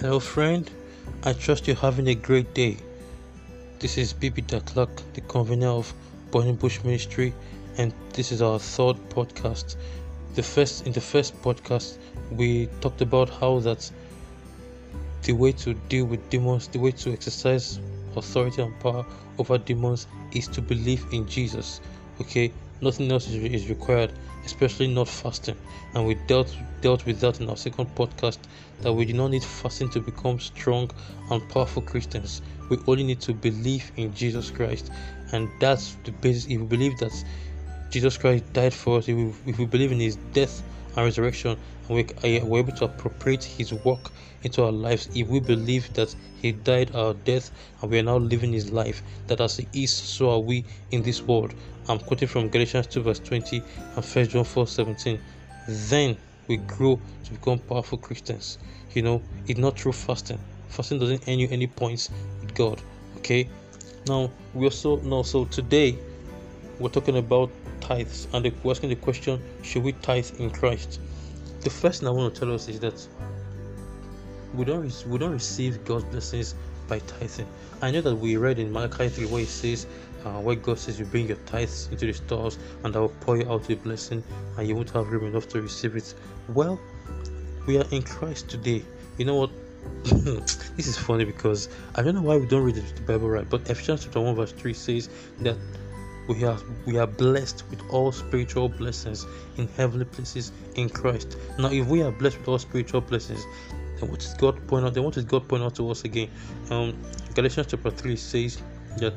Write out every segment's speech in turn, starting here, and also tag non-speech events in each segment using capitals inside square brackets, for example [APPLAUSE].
Hello, friend. I trust you're having a great day. This is Bibi Clark, the convener of Burning Bush Ministry, and this is our third podcast. The first in the first podcast, we talked about how that the way to deal with demons, the way to exercise authority and power over demons is to believe in Jesus. Okay, nothing else is, is required especially not fasting. And we dealt dealt with that in our second podcast that we do not need fasting to become strong and powerful christians. We only need to believe in jesus christ. And that's the basis. If we believe that jesus christ died for us if we, if we believe in his death and resurrection and we, uh, we're able to appropriate his work into our lives if we believe that he died our death and we are now living his life that as he is so are we in this world i'm quoting from galatians 2 verse 20 and 1 john 4 17 then we grow to become powerful christians. You know it's not through fasting. Fasting doesn't earn you any points with god okay? Now we also know so today we're talking about tithes. And we're asking the question should we tithe in christ? The first thing i want to tell us is that we don't we don't receive God's blessings by tithing. I know that we read in Malachi 3 where it says, uh, where God says you bring your tithes into the stores and I will pour you out a blessing and you won't have room enough to receive it. Well, we are in Christ today. You know what? [COUGHS] this is funny because I don't know why we don't read the Bible right, but Ephesians chapter 1 verse 3 says that we are we are blessed with all spiritual blessings in heavenly places in Christ. Now, if we are blessed with all spiritual blessings, then what is God point out? Then what is God point out to us again? Um, Galatians chapter three says that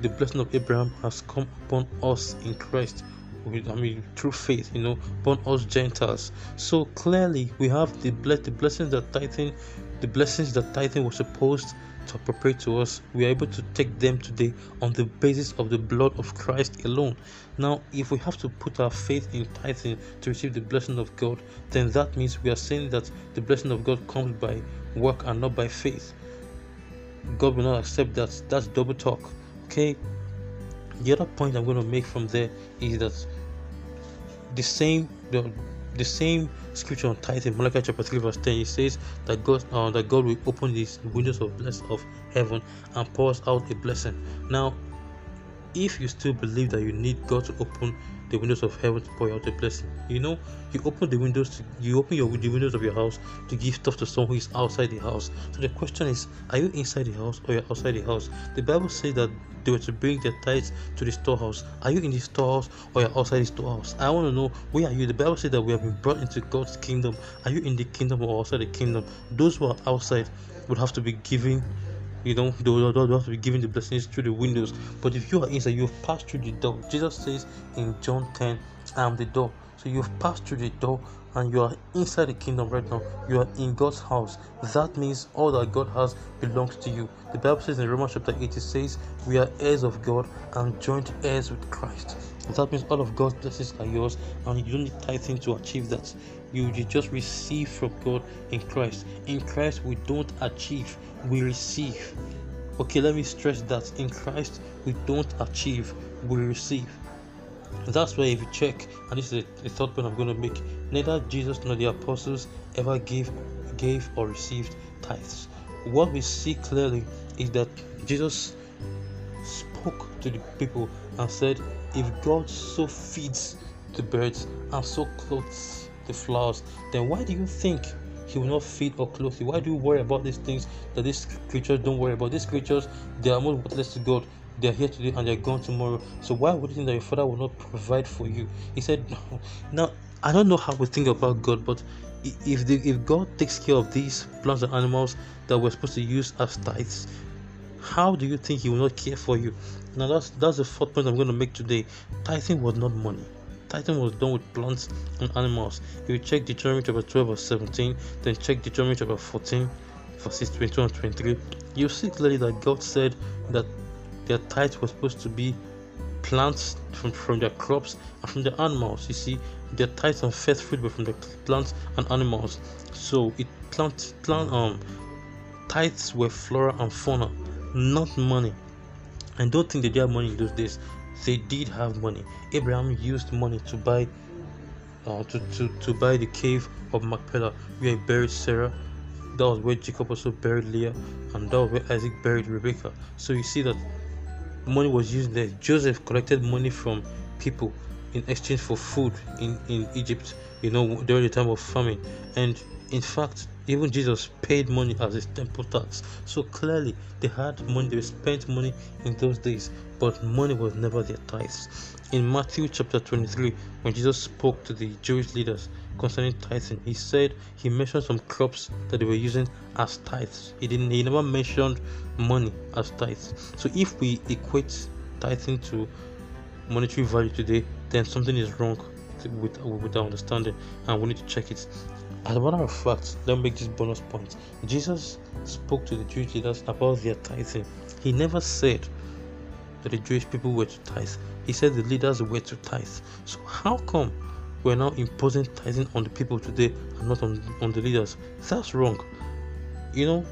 the blessing of Abraham has come upon us in Christ. I mean, through faith, you know, upon us Gentiles. So clearly, we have the bless the blessings that tithing, the blessings that tithing was supposed to appropriate to us, we are able to take them today on the basis of the blood of Christ alone. Now, if we have to put our faith in tithing to receive the blessing of God, then that means we are saying that the blessing of God comes by work and not by faith. God will not accept that. That's double talk. Okay. The other point I'm going to make from there is that the same the the same scripture on tithing, Malachi chapter 3, verse 10, it says that God uh, that God will open these windows of bless of heaven and pours out a blessing. Now, if you still believe that you need God to open the windows of heaven to pour out a blessing. You know, you open the windows, to, you open your the windows of your house to give stuff to someone who is outside the house. So the question is, are you inside the house or you're outside the house? The Bible says that they were to bring their tithes to the storehouse. Are you in the storehouse or you're outside the storehouse? I want to know where are you? The Bible says that we have been brought into God's kingdom. Are you in the kingdom or outside the kingdom? Those who are outside would have to be giving you know they will, have to be given the blessings through the windows. But if you are inside you've passed through the door. Jesus says in john 10 i am the door. So you've passed through the door and you are inside the kingdom right now. You are in god's house. That means all that god has belongs to you. The bible says in romans chapter 8 it says we are heirs of god and joint heirs with christ that means all of god's blessings are yours and you don't need tithing to achieve that you, you just receive from god in christ in christ we don't achieve we receive. Okay, let me stress that in Christ we don't achieve, we receive. That's why if you check, and this is the third point I'm going to make, neither Jesus nor the apostles ever gave, gave or received tithes. What we see clearly is that Jesus spoke to the people and said, If God so feeds the birds and so clothes the flowers, then why do you think he will not feed or clothe you. Why do you worry about these things that these creatures don't worry about? These creatures, they are more worthless to God. They are here today and they are gone tomorrow. So why would you think that your father will not provide for you? He said, [LAUGHS] Now I don't know how we think about God, but if the, if God takes care of these plants and animals that we're supposed to use as tithes, how do you think He will not care for you? Now that's that's the fourth point I'm going to make today. Tithing was not money. Tithing was done with plants and animals. If you check Deuteronomy chapter 12 verse 17, then check Deuteronomy chapter 14 verses 22 and 23, you see clearly that God said that their tithe was supposed to be plants from, from their crops and from the animals. You see, their tithe and first fruit were from the plants and animals. So it plant plant um tithes were flora and fauna, not money. I don't think they had money in those days they did have money. Abraham used money to buy uh, to, to, to buy the cave of Machpelah where he buried Sarah that was where Jacob also buried Leah, and that was where Isaac buried Rebekah. So you see that money was used there. Joseph collected money from people in exchange for food in, in Egypt, you know, during the time of famine. And in fact, even Jesus paid money as his temple tax. So clearly, they had money, they spent money in those days, but money was never their tithes. In Matthew chapter 23, when Jesus spoke to the Jewish leaders concerning tithing, he said he mentioned some crops that they were using as tithes. He didn't, he never mentioned money as tithes. So if we equate tithing to monetary value today, then something is wrong with, with our understanding, and we need to check it. As a matter of fact, let me make this bonus point. Jesus spoke to the Jewish leaders about their tithing. He never said that the Jewish people were to tithe. He said the leaders were to tithe. So how come we're now imposing tithing on the people today and not on, on the leaders? That's wrong. You know,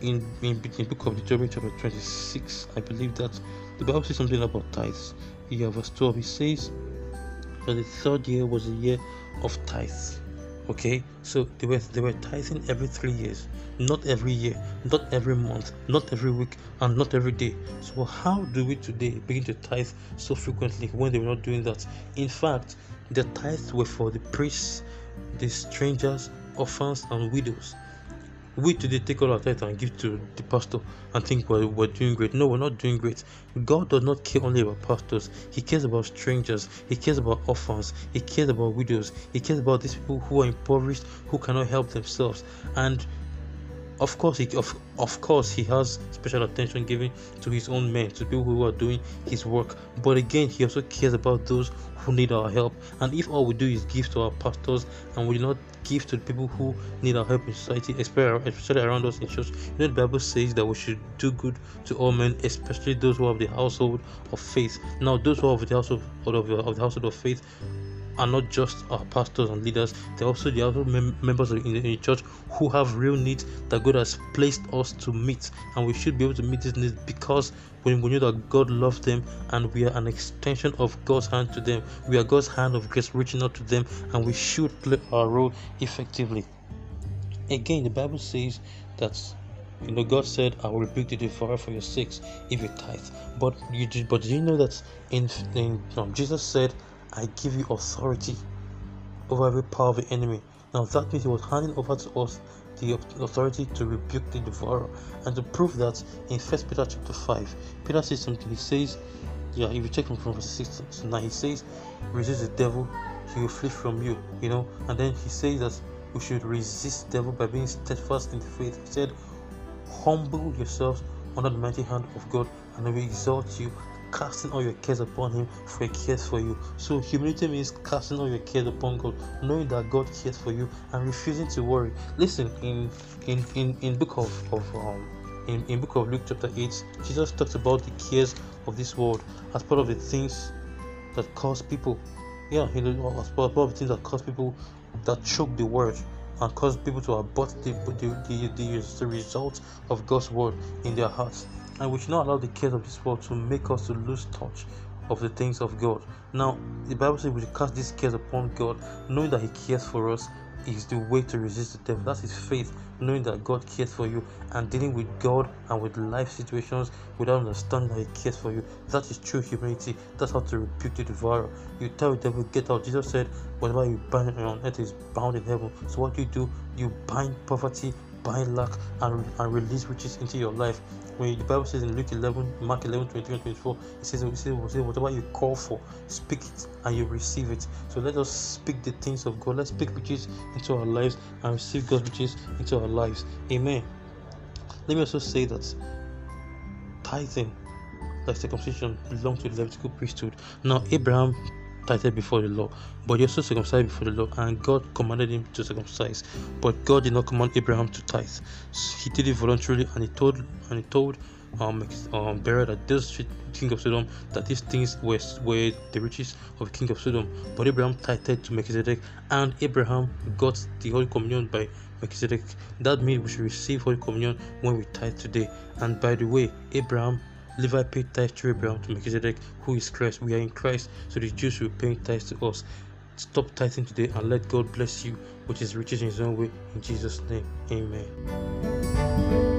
in in, in book of Deuteronomy chapter 26, I believe that the Bible says something about tithes. Yeah, verse 12, it says that the third year was the year of tithes okay? So they were they were tithing every three years. Not every year not every month not every week and not every day. So how do we today begin to tithe so frequently when they were not doing that? In fact the tithes were for the priests the strangers orphans and widows we today take all our tithe and give to the pastor and think we're, we're doing great. No, we're not doing great. God does not care only about pastors, He cares about strangers, He cares about orphans, He cares about widows, He cares about these people who are impoverished, who cannot help themselves. And of course, he, of, of course, he has special attention given to his own men, to people who are doing his work. But again, he also cares about those who need our help. And if all we do is give to our pastors and we do not give to the people who need our help in society, especially around us in church, you know, the Bible says that we should do good to all men, especially those who have the household of faith. Now, those who have the household of, of the household of faith are not just our pastors and leaders, they're also the other mem- members in the, in the church who have real needs that God has placed us to meet, and we should be able to meet these needs because when we know that God loves them and we are an extension of God's hand to them, we are God's hand of grace reaching out to them, and we should play our role effectively. Again, the Bible says that you know, God said, "I will rebuke the devourer for your sakes if you tithe." But you, but you know that in, in um, Jesus said, I give you authority over every power of the enemy. Now that means he was handing over to us the authority to rebuke the devourer. And to prove that in First Peter chapter 5, Peter says something. He says, yeah, if you check from verse 6 to 9, he says, resist the devil, he will flee from you, you know. And then he says that we should resist the devil by being steadfast in the faith. He said, humble yourselves under the mighty hand of God, and he will exalt you casting all your cares upon him for he cares for you. So humility means casting all your cares upon god knowing that god cares for you and refusing to worry. Listen in in in, in book of, of um in, in book of luke chapter 8 jesus talks about the cares of this world as part of the things that cause people yeah you know as part of the things that cause people that choke the word and cause people to abort the, the, the, the, the result of God's word in their hearts and we should not allow the cares of this world to make us to lose touch of the things of God. Now, the Bible says we should cast these cares upon God, knowing that He cares for us is the way to resist the devil. That's his faith, knowing that God cares for you and dealing with God and with life situations without understanding that He cares for you. That is true humility. That's how to rebuke the devourer. You tell the devil, get out. Jesus said, whatever you bind on earth is bound in heaven. So what do you do? You bind poverty, bind lack, and, and release riches into your life when the Bible says in Luke 11, Mark 11, 23 and 24, it says, it says, whatever you call for, speak it and you receive it. So let us speak the things of God. Let's speak riches into our lives and receive God's riches into our lives. Amen. Let me also say that tithing, like circumcision, belongs to the Levitical priesthood. Now, Abraham tithed before the law, but he also circumcised before the law, and God commanded him to circumcise. But God did not command Abraham to tithe. So he did it voluntarily, and he told and he told um, um Bera that this king of Sodom that these things were were the riches of the king of Sodom. But Abraham tithed to Melchizedek, and Abraham got the Holy Communion by Melchizedek. That means we should receive Holy Communion when we tithe today. And by the way, Abraham Levi paid tithes to Abraham to Melchizedek, who is Christ. We are in Christ, so the Jews will pay tithes to us. Stop tithing today and let God bless you which is riches in his own way. In Jesus' name, amen.